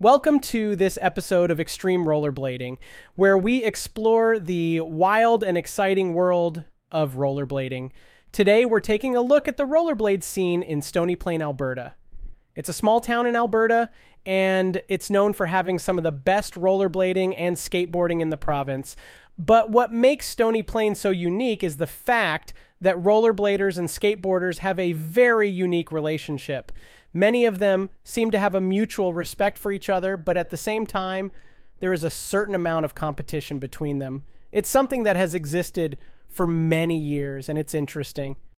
Welcome to this episode of Extreme Rollerblading, where we explore the wild and exciting world of rollerblading. Today, we're taking a look at the rollerblade scene in Stony Plain, Alberta. It's a small town in Alberta, and it's known for having some of the best rollerblading and skateboarding in the province. But what makes Stony Plain so unique is the fact that rollerbladers and skateboarders have a very unique relationship. Many of them seem to have a mutual respect for each other, but at the same time, there is a certain amount of competition between them. It's something that has existed for many years, and it's interesting.